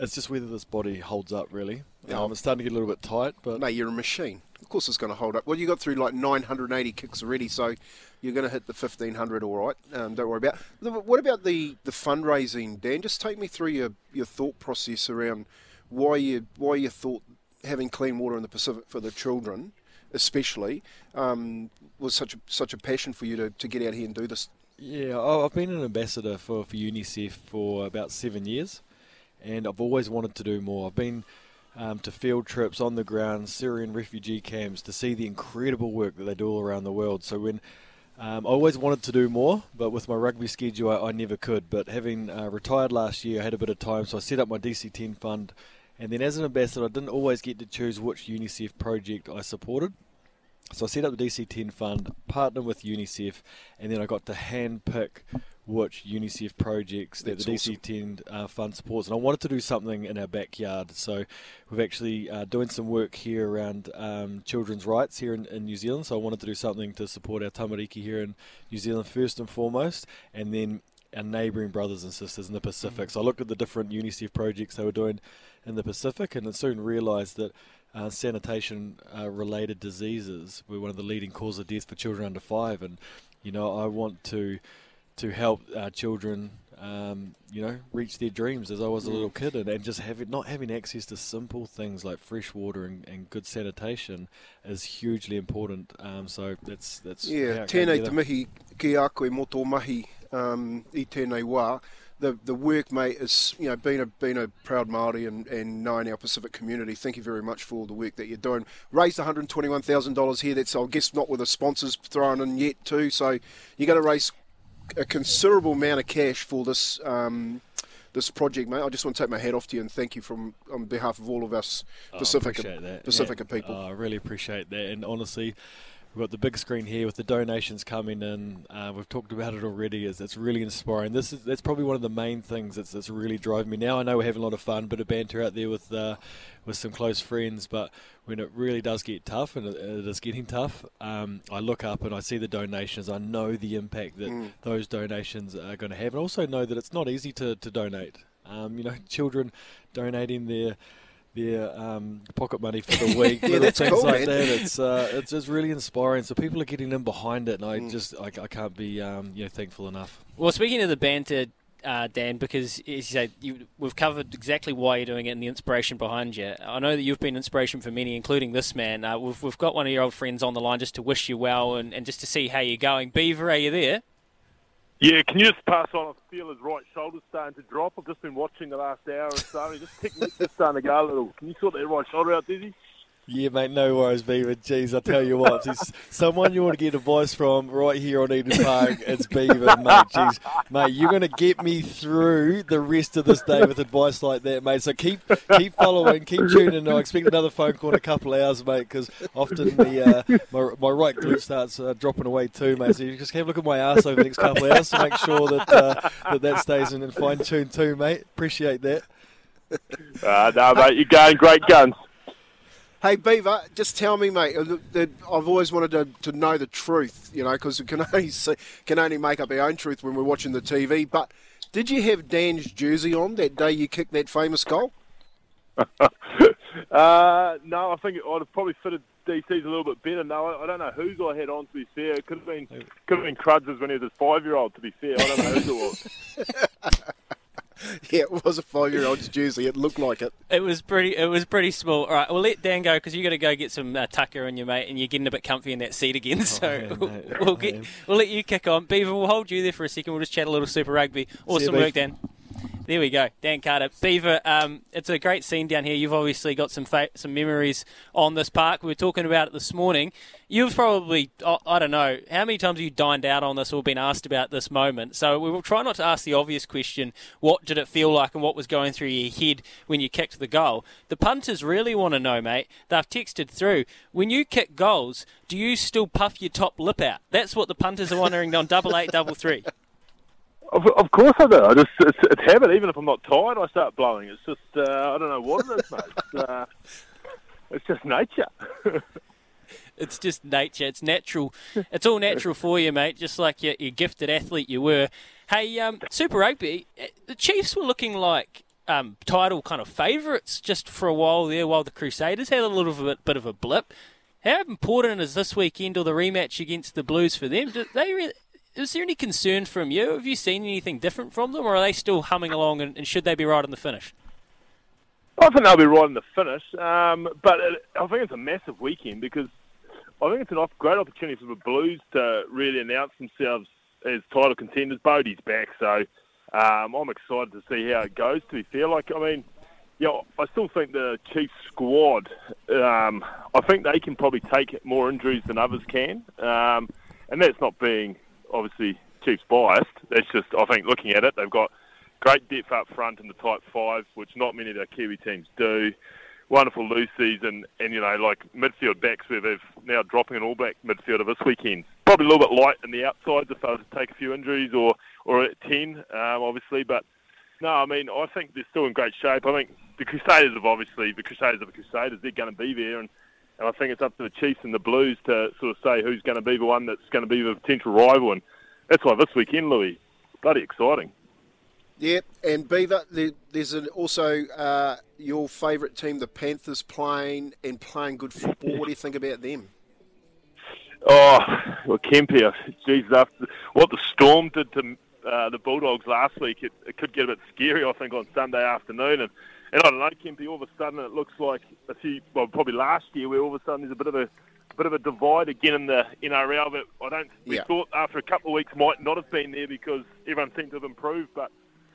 L: it's just whether this body holds up really.
G: Yeah.
L: Um, it's starting to get a little bit tight, but
G: Mate, you're a machine. Course, it's going to hold up. Well, you got through like 980 kicks already, so you're going to hit the 1500 all right. Um, don't worry about. What about the, the fundraising, Dan? Just take me through your, your thought process around why you why you thought having clean water in the Pacific for the children, especially, um, was such a such a passion for you to, to get out here and do this.
L: Yeah, I've been an ambassador for, for UNICEF for about seven years, and I've always wanted to do more. I've been um, to field trips on the ground, Syrian refugee camps, to see the incredible work that they do all around the world. So when um, I always wanted to do more, but with my rugby schedule, I, I never could. But having uh, retired last year, I had a bit of time, so I set up my DC10 fund. And then as an ambassador, I didn't always get to choose which UNICEF project I supported. So I set up the DC10 fund, partnered with UNICEF, and then I got to handpick which UNICEF projects that
G: That's
L: the
G: awesome.
L: DC10 uh, fund supports. And I wanted to do something in our backyard. So we've actually uh, doing some work here around um, children's rights here in, in New Zealand. So I wanted to do something to support our tamariki here in New Zealand first and foremost, and then our neighbouring brothers and sisters in the Pacific. So I looked at the different UNICEF projects they were doing in the Pacific, and I soon realised that uh, sanitation uh, related diseases were one of the leading causes of death for children under five. And You know, I want to to help our children, um, you know, reach their dreams as I was a little kid, and, and just having not having access to simple things like fresh water and, and good sanitation is hugely important. Um, so that's that's
G: Yeah, tēnei te mihi ki a koe tō mahi um, i tēnei wā. The, the work, mate, is, you know, being a, being a proud Māori and, and knowing our Pacific community, thank you very much for all the work that you're doing. Raised $121,000 here, that's, I guess, not with the sponsors thrown in yet, too, so you're going to raise a considerable amount of cash for this um, this project, mate. I just want to take my hat off to you and thank you from on behalf of all of us
L: Oh,
G: Pacifica,
L: appreciate.
G: Pacifica
L: Yeah.
G: people.
L: Oh, I really appreciate that. And honestly, we've got the big screen here with the donations coming in. Uh, we've talked about it already. Is it's really inspiring. This is that's probably one of the main things that's, that's really driving me. Now I know we're having a lot of fun, bit of banter out there with uh, with some close friends, but when it really does get tough, and it, it is getting tough, um, I look up and I see the donations. I know the impact that
G: Mm.
L: those donations are going to have, and also know that it's not easy to, to donate. Um, you know, <laughs> children donating their their um, pocket money for the <laughs> week,
G: Yeah,
L: little things
G: cool,
L: like
G: man.
L: that. It's uh, it's just really inspiring. So people are getting in behind it, and I
G: Mm.
L: just I, I can't be um, you know thankful enough.
H: Well, speaking of the banter, uh, Dan, because as you say, you, we've covered exactly why you're doing it and the inspiration behind you. I know that you've been inspiration for many, including this man. Uh, we've, we've got one of your old friends on the line just to wish you well and, and just to see how you're going. Beaver, are you there?
M: Yeah, can you just pass on? I feel his right shoulder's starting to drop. I've just been watching the last hour or so. Just technique's just starting to go a little. Can you sort that right shoulder out, Dizzy?
L: Yeah, mate, no worries, Beaver. Jeez, I tell you what, someone you want to get advice from right here on Eden Park, it's Beaver, mate. Jeez, mate, you're going to get me through the rest of this day with advice like that, mate. So keep keep following, keep tuning. I expect another phone call in a couple of hours, mate, because often the uh, my, my right glute starts uh, dropping away too, mate. So you just have a look at my ass over the next couple of hours to make sure that uh, that, that stays in and fine tuned too, mate. Appreciate that.
M: Uh, no, mate, you're going great guns.
G: Hey Beaver, just tell me, mate. uh, I've always wanted to, to know the truth, you know, because we can <laughs> only see, can only make up our own truth when we're watching the TV. But did you have Dan's jersey on that day you kicked that famous goal? <laughs>
M: Uh, no, I think I'd have probably fitted DC's a little bit better. No, I, I don't know whose I had on. To be fair, it could have been could have been Cruds' when he was a five year old. To be fair, I don't know whose it was. <laughs> <laughs>
G: yeah, it was a five-year-old's jersey. It looked like it.
H: It was pretty. It was pretty small. All right, we'll let Dan go because you got to go get some uh, tucker in your mate, and you're getting a bit comfy in that seat again. <laughs> So
L: yeah,
H: we'll, we'll get. We'll let you kick on. Beaver, we'll hold you there for a second. We'll just chat a little Super Rugby. Awesome
L: Beef.
H: work, Dan. There we go, Dan Carter. Beaver, um, it's a great scene down here. You've obviously got some fa- some memories on this park. We were talking about it this morning. You've probably, I I don't know, how many times have you dined out on this or been asked about this moment? So we will try not to ask the obvious question, what did it feel like and what was going through your head when you kicked the goal? The punters really want to know, mate. They've texted through. When you kick goals, do you still puff your top lip out? That's what the punters are wondering on double eight, double three.
M: Of, of course I do. I just it's, it's habit. Even if I'm not tired, I start blowing. It's just uh, I don't know what it is, mate. It's, uh, <laughs> it's just nature. <laughs>
H: It's just nature. It's natural. It's all natural for you, mate. Just like your, your gifted athlete you were. Hey, um, Super Rugby. eh, The Chiefs were looking like um, title kind of favourites just for a while there, while the Crusaders had a little bit, bit of a blip. How important is this weekend or the rematch against the Blues for them? Do they re- is there any concern from you? Have you seen anything different from them, or are they still humming along? And, and should they be right on the finish?
M: I think they'll be right in the finish, um, but it, I think it's a massive weekend because I think it's a great opportunity for the Blues to really announce themselves as title contenders. Bodie's back, so um, I'm excited to see how it goes. To be fair, like I mean, yeah, I still think the Chiefs squad. Um, I think they can probably take more injuries than others can, um, and that's not being obviously Chiefs biased. That's just I think looking at it, they've got great depth up front in the type five, which not many of our Kiwi teams do. Wonderful Lucy's and, and you know like midfield backs where they've now dropping an All Black midfielder this weekend. Probably a little bit light in the outsides if they to take a few injuries or or at ten, um, obviously. But no, I mean I think they're still in great shape. I think the Crusaders have obviously the Crusaders are the Crusaders. They're going to be there, and, and I think it's up to the Chiefs and the Blues to sort of say who's going to be the one that's going to be the potential rival. And that's why this weekend, Louis, bloody exciting.
G: Yep, and Beaver, there's an, also uh, your favourite team, the Panthers, playing and playing good football. what do you think about them?
M: Oh, well, Kempy, uh, geez, after what the Storm did to uh, the Bulldogs last week, it, it could get a bit scary, I think, on Sunday afternoon. And, and I don't know, Kempy, all of a sudden it looks like a few, well, probably last year, where all of a sudden there's a bit of a bit of a divide again in the NRL. But I don't. We
G: Yeah.
M: thought after a couple of weeks might not have been there because everyone seemed to have improved, but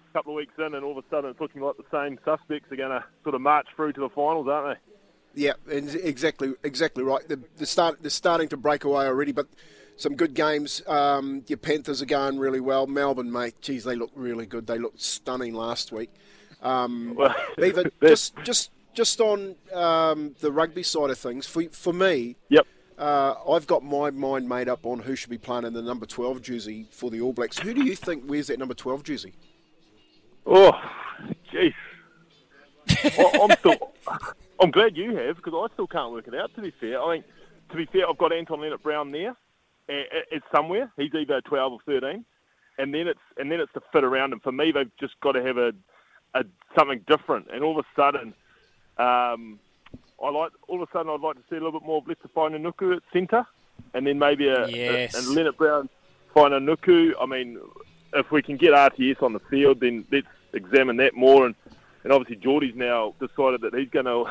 M: a couple of weeks in, and all of a sudden it's looking like the same suspects are going to sort of march through to the finals, aren't they?
G: Yeah, and exactly, exactly right. The, the start, they're starting to break away already, but some good games. Um, your Panthers are going really well. Melbourne, mate, geez, they look really good. They looked stunning last week. Um, <laughs>
M: Well,
G: Beaver, <laughs> just, just, just on um, the rugby side of things, for for me,
M: Yep.
G: uh, I've got my mind made up on who should be playing in the number twelve jersey for the All Blacks. Who do you think wears that number twelve jersey?
M: Oh, jeez. I'm still. <laughs> I'm glad you have because I still can't work it out. To be fair, I mean, to be fair, I've got Anton Lienert-Brown there. It's somewhere. He's either 12 or 13, and then it's and then it's the fit around him. For me, they've just got to have a, a something different. And all of a sudden, um, I like all of a sudden I'd like to see a little bit more of Leicester Fainga'anuku at centre, and then maybe a,
H: Yes.
M: a, and Lienert-Brown, Fina Nuku. I mean, if we can get RTS on the field, then let's examine that more. And, and obviously, Jordie's now decided that he's going <laughs> to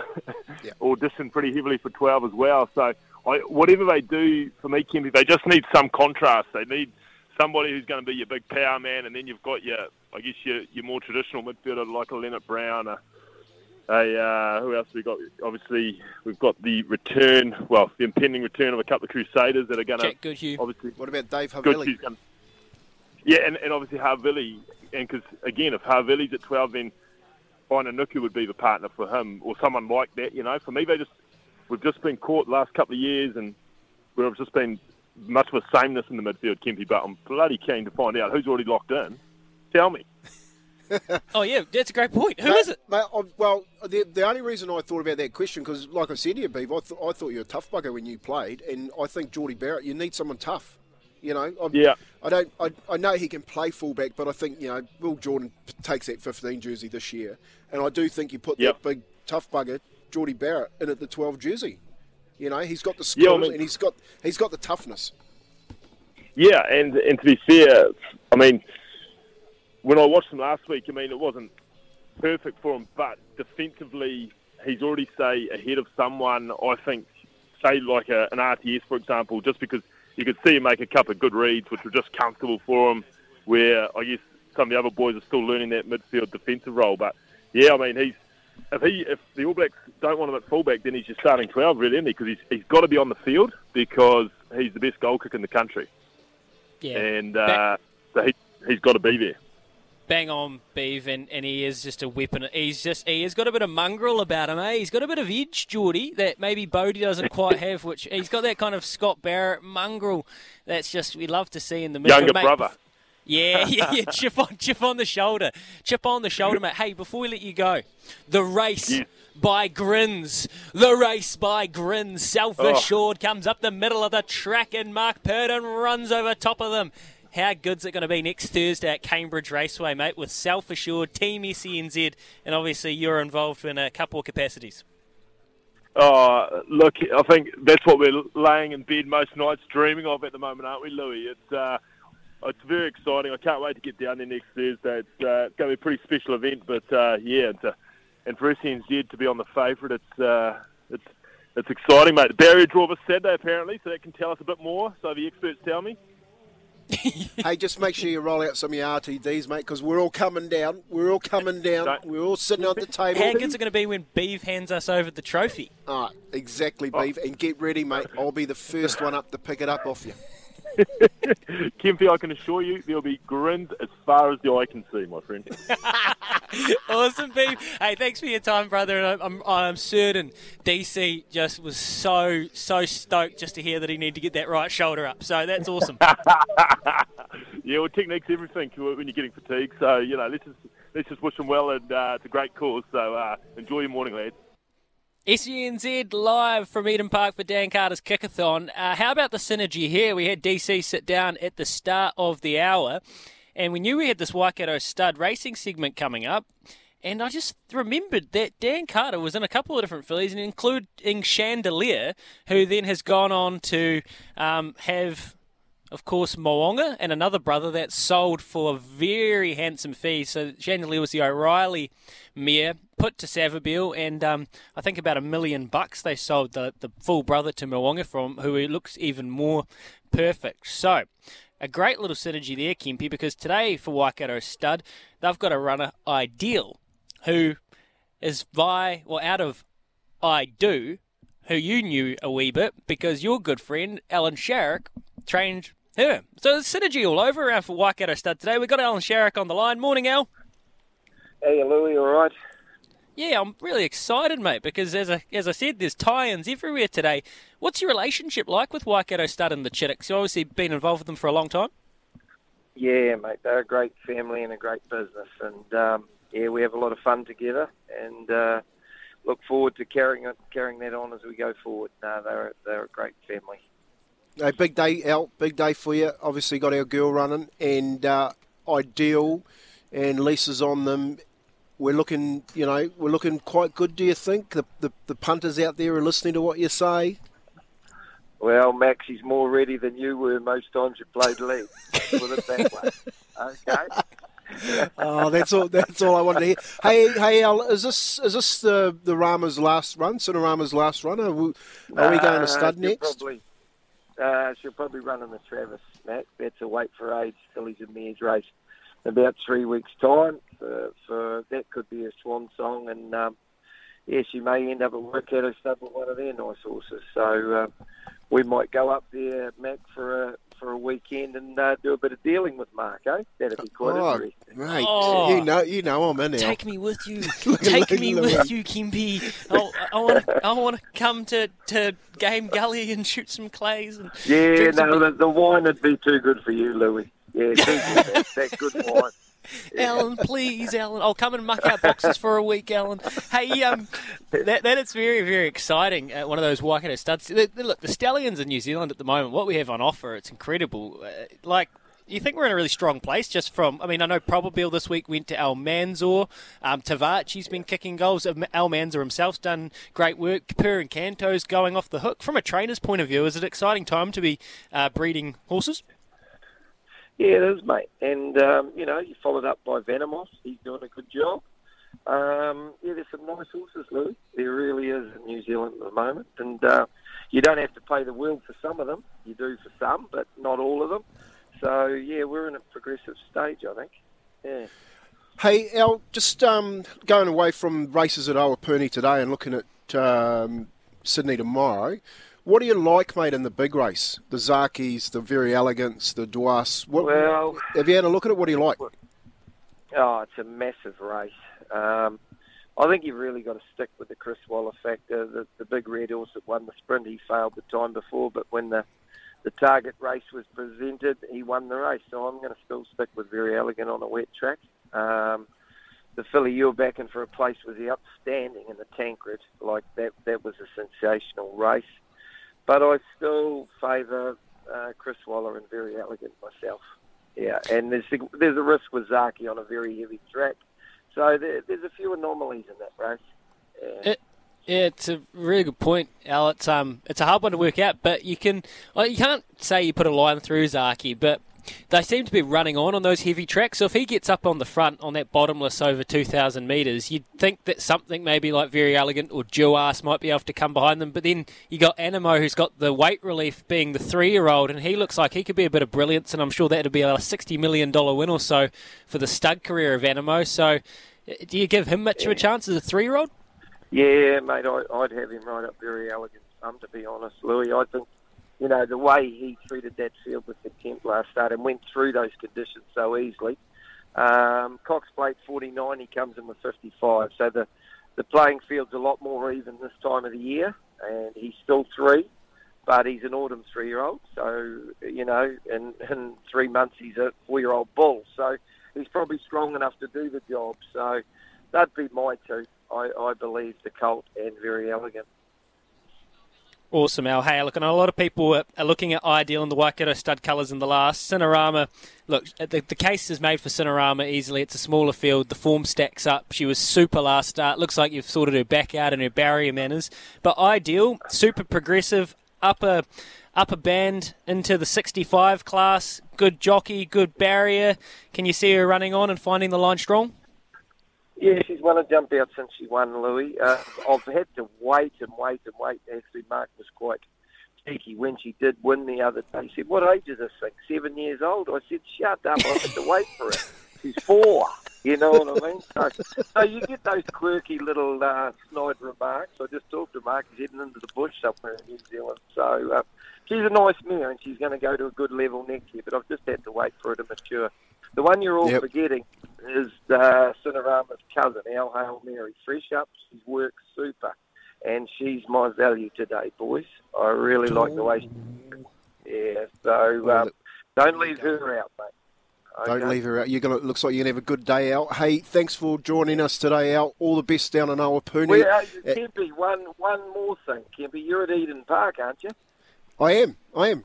M: audition pretty heavily for 12 as well. So, I, whatever they do for me, Kempy, they just need some contrast. They need somebody who's going to be your big power man, and then you've got your, I guess, your, your more traditional midfielder like a Lienert-Brown, a, a uh, who else we got? Obviously, we've got the return, well, the impending return of a couple of Crusaders that are going to
H: Jack Goodhue.
M: obviously.
G: What about Dave Havili?
M: Gonna- yeah, and, and obviously Havili, and because again, if Havili's at twelve, then Nuku would be the partner for him, or someone like that. You know, for me, they just we've just been caught the last couple of years, and we've just been much of a sameness in the midfield, Kempy. But I'm bloody keen to find out who's already locked in. Tell me. <laughs>
H: Oh yeah, that's a great point. Who
G: Mate-
H: is it?
G: Mate, I, well, the, the only reason I thought about that question, because like I said to you, Beav, I, th- I thought you were a tough bugger when you played, and I think Jordie Barrett, you need someone tough. You know, I,
M: Yeah.
G: I don't. I, I know he can play fullback, but I think you know Will Jordan takes that 15 jersey this year, and I do think you put
M: Yep.
G: that big tough bugger Jordie Barrett in at the 12 jersey. You know, he's got the skills
M: Yeah, I mean-
G: and he's got he's got the toughness.
M: Yeah, and and to be fair, I mean, when I watched him last week, I mean, it wasn't perfect for him, but defensively, he's already say ahead of someone. I think, say like a, an RTS, for example, just because you could see him make a couple of good reads, which were just comfortable for him. Where I guess some of the other boys are still learning that midfield defensive role, but yeah, I mean, he's if he if the All Blacks don't want him at fullback, then he's just starting twelve, really, isn't he? Because he's he's got to be on the field because he's the best goal kicker in the country
H: Yeah.
M: and uh, so he, he's got to be there.
H: Bang on, Beeve, and, and he is just a weapon. He's just he has got a bit of mongrel about him, eh? He's got a bit of edge, Jordie, that maybe Bodie doesn't quite have. Which he's got that kind of Scott Barrett mongrel. That's just we love to see in the midfield,
M: Younger
H: mate.
M: brother. <laughs>
H: Yeah, yeah, yeah. Chip on, chip on the shoulder, chip on the shoulder, mate. Hey, before we let you go, the race by Grins, the race by Grins. Self assured comes up the middle of the track, and Mark Purdon runs over top of them. How good's it going to be next Thursday at Cambridge Raceway, mate? With self assured Team SENZ, and obviously you're involved in a couple of capacities.
M: Oh, look, I think that's what we're laying in bed most nights dreaming of at the moment, aren't we, Louis? It's uh, it's very exciting. I can't wait to get down there next Thursday. It's, uh, it's going to be a pretty special event, but uh, yeah, and, to, and for SNZ to be on the favourite, it's uh, it's it's exciting, mate. The barrier draw was Saturday apparently, so that can tell us a bit more. So the experts tell me. <laughs>
G: hey, just make sure you roll out some of your RTDs, mate, because we're all coming down. We're all coming down. We're all sitting at the table.
H: How good's it going to be when Beeve hands us over the trophy?
G: Ah, exactly, Beef. And get ready, mate. I'll be the first one up to pick it up off you. <laughs>
M: Kempy, I can assure you there'll be grins as far as the eye can see, my friend. <laughs>
H: awesome, Beef. Hey, thanks for your time, brother. And I'm, I'm, certain DC just was so, so stoked just to hear that he needed to get that right shoulder up. So that's awesome. <laughs>
M: yeah, well, technique's everything when you're getting fatigued. So you know, let's just let's just wish them well, and uh, it's a great cause. So uh, enjoy your morning, lads.
H: SENZ live from Eden Park for Dan Carter's Kickathon. Uh, how about the synergy here? We had DC sit down at the start of the hour, and we knew we had this Waikato stud racing segment coming up. And I just remembered that Dan Carter was in a couple of different fillies, including Chandelier, who then has gone on to um, have, of course, Mo'unga and another brother that sold for a very handsome fee. So Chandelier was the O'Reilly mare put to Savabeel, and um, I think about a million bucks they sold the, the full brother to Mo'unga from, who looks even more perfect. So a great little synergy there, Kempy, because today for Waikato Stud, they've got a runner, Ideal, who is by, well, out of I Do, who you knew a wee bit because your good friend, Alan Sharrock, trained her. So synergy all over around for Waikato Stud today. We've got Alan Sharrock on the line. Morning, Al.
N: Hey, Louie, all right?
H: Yeah, I'm really excited, mate, because as I, as I said, there's tie-ins everywhere today. What's your relationship like with Waikato Stud and the Chitticks? You've obviously been involved with them for a long time.
N: Yeah, mate, they're a great family and a great business, and um, yeah, we have a lot of fun together, and uh, look forward to carrying carrying that on as we go forward. No, they're they're a great family.
G: A big day out, big day for you. Obviously, got our girl running, and uh, ideal, and Lisa's on them. We're looking, you know, we're looking quite good. Do you think the the, the punters out there are listening to what you say?
N: Well, Max, he's more ready than you were most times you played league. Put it that way. Okay. <laughs>
G: oh, that's all. That's all I wanted to hear. Hey, hey, Al, is this is this the the Rama's last run? Cinerama's last run? Are we, are we going to stud
N: she'll
G: next?
N: Probably, uh, she'll probably run in the Travis, Max. That's a wait for age fillies and mares race about three weeks' time. For, for that could be a swan song, and um, yeah, she may end up at Waikato Stud with one of their nice horses. So uh, we might go up there, Mac, for a for a weekend and uh, do a bit of dealing with Mark. Eh? That'd be quite
G: Oh,
N: interesting.
G: mate,
H: Oh.
G: you know, you know, I'm in there.
H: Take me with you. <laughs> Take me with you, Kimby. I want to. I want to come to, to Game Gully and shoot some clays and
N: Yeah,
H: drink some
N: no, the, the wine would be too good for you, Louis. Yeah, that, that good <laughs> wine. <laughs>
H: Alan, please, Alan. I'll come and muck out boxes for a week, Alan. Hey, um, that, that is very, very exciting. Uh, one of those Waikato studs. Look, the Stallions in New Zealand at the moment, what we have on offer, it's incredible. Uh, like, you think we're in a really strong place just from, I mean, I know Probabeel this week went to Almanzor. Um, Tivaci's been kicking goals. Almanzor himself's done great work. Kapur and Canto's going off the hook. From a trainer's point of view, is it an exciting time to be uh, breeding horses?
N: Yeah, it is, mate. And, um, you know, you followed up by Venomos. He's doing a good job. Um, yeah, there's some nice horses, Lou. There really is in New Zealand at the moment. And uh, you don't have to pay the world for some of them. You do for some, but not all of them. So, yeah, we're in a progressive stage, I think. Yeah.
G: Hey, Al, just um, going away from races at Awapuni today and looking at um, Sydney tomorrow. What do you like, mate, in the big race? The Zaakis, the Verry Elegants, the Duais. What,
N: Well-
G: have you had a look at it? What do you like?
N: Oh, it's a massive race. Um, I think you've really got to stick with the Chris Waller factor. The, the big red horse that won the sprint, he failed the time before, but when the the target race was presented, he won the race. So I'm going to still stick with Verry Elegant on a wet track. Um, the filly you were backing for a place was the outstanding in the Tancred. Like that, that was a sensational race. But I still favour uh, Chris Waller and Verry Elegant myself. Yeah, and there's there's a risk with Zaaki on a very heavy track. So there, there's a few anomalies in that race. Yeah.
H: It, yeah, it's a really good point, Al. It's um, it's a hard one to work out, but you can, well, you can't say you put a line through Zaaki, but they seem to be running on on those heavy tracks. So if he gets up on the front on that bottomless over two thousand meters, you'd think that something maybe like Verry Elegant or Duais might be able to come behind them. But then you got Anamoe, who's got the weight relief, being the three-year-old, and he looks like he could be a bit of brilliance. And I'm sure that'd be a sixty million dollar win or so for the stud career of Anamoe. So. uh, Do you give him much of a chance as a three-year-old?
N: Yeah, mate, I, I'd have him right up Verry Elegant. Um, to be honest, Louis, I think you know the way he treated that field with the Kemp last start and went through those conditions so easily. Um, Cox Plate 49, he comes in with 55, so the the playing field's a lot more even this time of the year, and he's still three, but he's an autumn three-year-old, so you know, in in three months he's a four-year-old bull, so he's probably strong enough to do the job. So that'd be my two. I, I believe the Colt and Verry Elegant.
H: Awesome, Al. Hey, look, and a lot of people are, are looking at Ideal and the Waikato stud colours in the last. Cinerama, look, the, the case is made for Cinerama easily. It's a smaller field. The form stacks up. She was super last start. Looks like you've sorted her back out and her barrier manners. But Ideal, super progressive, upper upper band into the 65 class. Good jockey, good barrier. Can you see her running on and finding the line strong?
N: Yeah, she's won a jump out since she won, Louis. Uh, I've had to wait and wait and wait. Actually, Mark was quite cheeky when she did win the other day. He said, What age is this thing? Seven years old? I said, Shut up, I had to wait for it. She's four. You know what I mean? So, so you get those quirky little uh, snide remarks. I just talked to Mark. He's heading into the bush somewhere in New Zealand. So uh, she's a nice mare and she's going to go to a good level next year. But I've just had to wait for her to mature. The one you're all
G: Yep.
N: forgetting is uh, Cinerama's cousin, Al Hail Mary. Fresh up, she's worked super. And she's my value today, boys. I really like the way she Yeah, so um, don't leave her out, mate.
G: Don't leave her out. You're gonna looks like you're gonna have a good day out. Hey, thanks for joining us today, Al. All the best down in Awapuni.
N: Well, uh, Kempy, one, one more thing. Kempy, you're at Eden Park, aren't you?
G: I am. I am.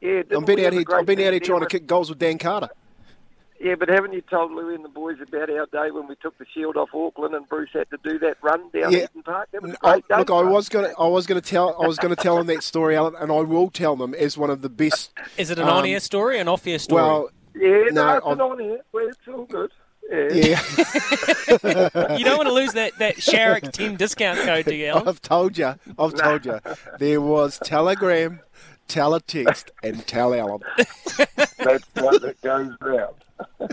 N: Yeah,
G: I've been out here. I've been out here trying to kick goals with Dan Carter.
N: Yeah, but haven't you told Louis and the boys about our day when we took the shield off Auckland and Bruce had to do that run down
G: Yeah.
N: Eden Park? That was a
G: I,
N: great day.
G: look, I was gonna, I was gonna tell, I was gonna tell them that story, Alan, and I will tell them as one of the best.
H: Is it an
G: um,
H: on-air story an off-air story?
G: Well,
N: Yeah, no,
G: no,
N: it's
G: I've-
N: on-air. Well, it's all good.
G: yeah. <laughs>
H: you don't want to lose that, that Sharrock 10 discount code, do you, Alan?
G: I've told you. I've told you. There was telegram, teletext, and tell Alan. <laughs>
N: That's what that goes round.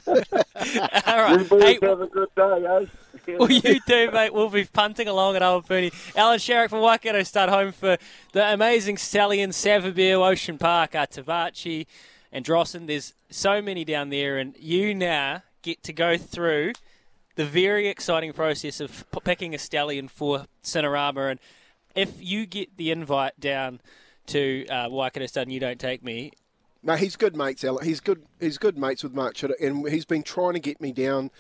H: All right.
N: You boys
H: Hey,
N: have a good day, eh? <laughs>
H: well, you do, mate. We'll be punting along at Old Awapuni. Alan Sharrock from Waikato start home for the amazing Stallion, Savabeel, Ocean Park, uh, Tivaci, and Drossen. There's so many down there, and you now get to go through the very exciting process of p- picking a stallion for Cinerama. And if you get the invite down to uh, Waikato you don't take me,
G: No, he's good mates, Alan. He's good. He's good mates with Mark and he's been trying to get me down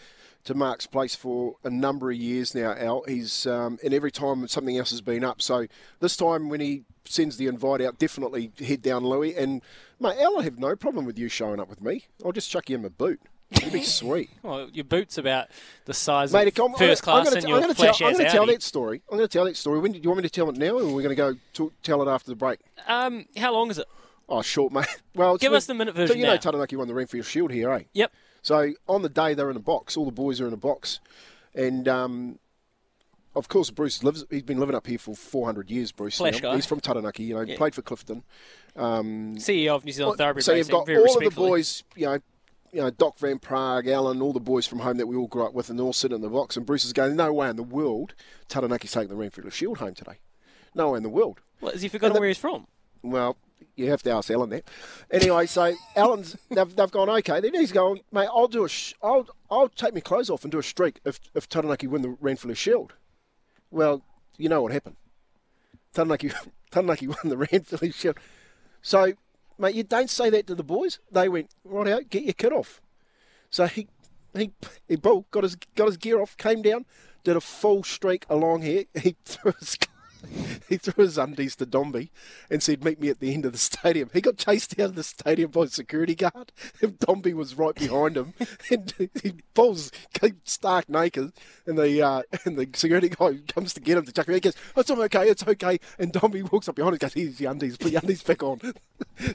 G: to Mark's place for a number of years now. Al, he's um, and every time something else has been up. So this time when he sends the invite out, definitely head down, Louis. And mate, Al, I have no problem with you showing up with me. I'll just chuck you in my boot. It'd be sweet. <laughs>
H: well, your boot's about the size
G: Mate,
H: of first
G: I'm
H: class
G: gonna,
H: and
G: I'm
H: your
G: gonna tell, I'm gonna tell that story. I'm going to tell that story. When do you want me to tell it now, or are we going to go tell it after the break?
H: Um, how long is it?
G: Oh, short, mate. <laughs> Well, it's
H: Give us the minute version.
G: So you know
H: now.
G: Taranaki won the Ranfurly Shield here, eh?
H: Yep.
G: So on the day they're in a box, all the boys are in a box, and um, of course Bruce lives. He's been living up here for 400 years. Bruce,
H: Flash guy.
G: He's from Taranaki. You know,
H: Yeah.
G: played for Clifton. Um,
H: CEO of New Zealand Thoroughbred
G: so you've got
H: very
G: all of the boys, you know, you know, Doc Van Prague, Alan, all the boys from home that we all grew up with, and they all sit in the box. And Bruce is going, no way in the world, Taranaki's taking the Ranfurly Shield home today. No way in the world.
H: What, has he forgotten
G: the-
H: where he's from?
G: Well, you have to ask Alan that. Anyway, so <laughs> Alan's they've, they've gone okay. Then he's going, mate. I'll do a sh- I'll I'll take my clothes off and do a streak if if Taranaki win the Ranfurly Shield. Well, you know what happened. Taranaki <laughs> Taranaki won the Ranfurly Shield. So, mate, you don't say that to the boys. They went right out, get your kit off. So he he he Bull got his got his gear off, came down, did a full streak along here. <laughs> He threw his <laughs> he threw his undies to Dombey and said, "Meet me at the end of the stadium." He got chased out of the stadium by a security guard. <laughs> And Dombey was right behind him, <laughs> and he pulls stark naked, and the uh, and the security guy comes to get him to chuck him. He goes, "Oh, "It's okay, it's okay." And Dombey walks up behind him, and goes, "Here's your undies, put your undies back on."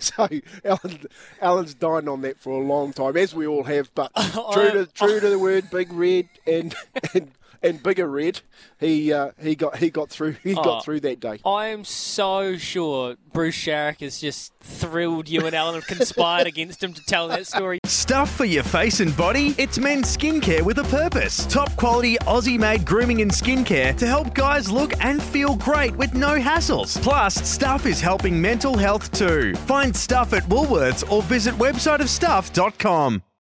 G: so Alan, Alan's dined on that for a long time, as we all have. But true to true to the word, big red and and. And bigger red, he uh, he got he got through <laughs> he
H: Oh.
G: got through that day.
H: I am so sure Bruce Sharrock has just thrilled you and Alan have conspired against him to tell that story.
O: Stuff for your face and body? It's men's skincare with a purpose. Top quality Aussie made grooming and skincare to help guys look and feel great with no hassles. Plus, Stuff is helping mental health too. Find Stuff at Woolworths or visit websiteofstuff.com.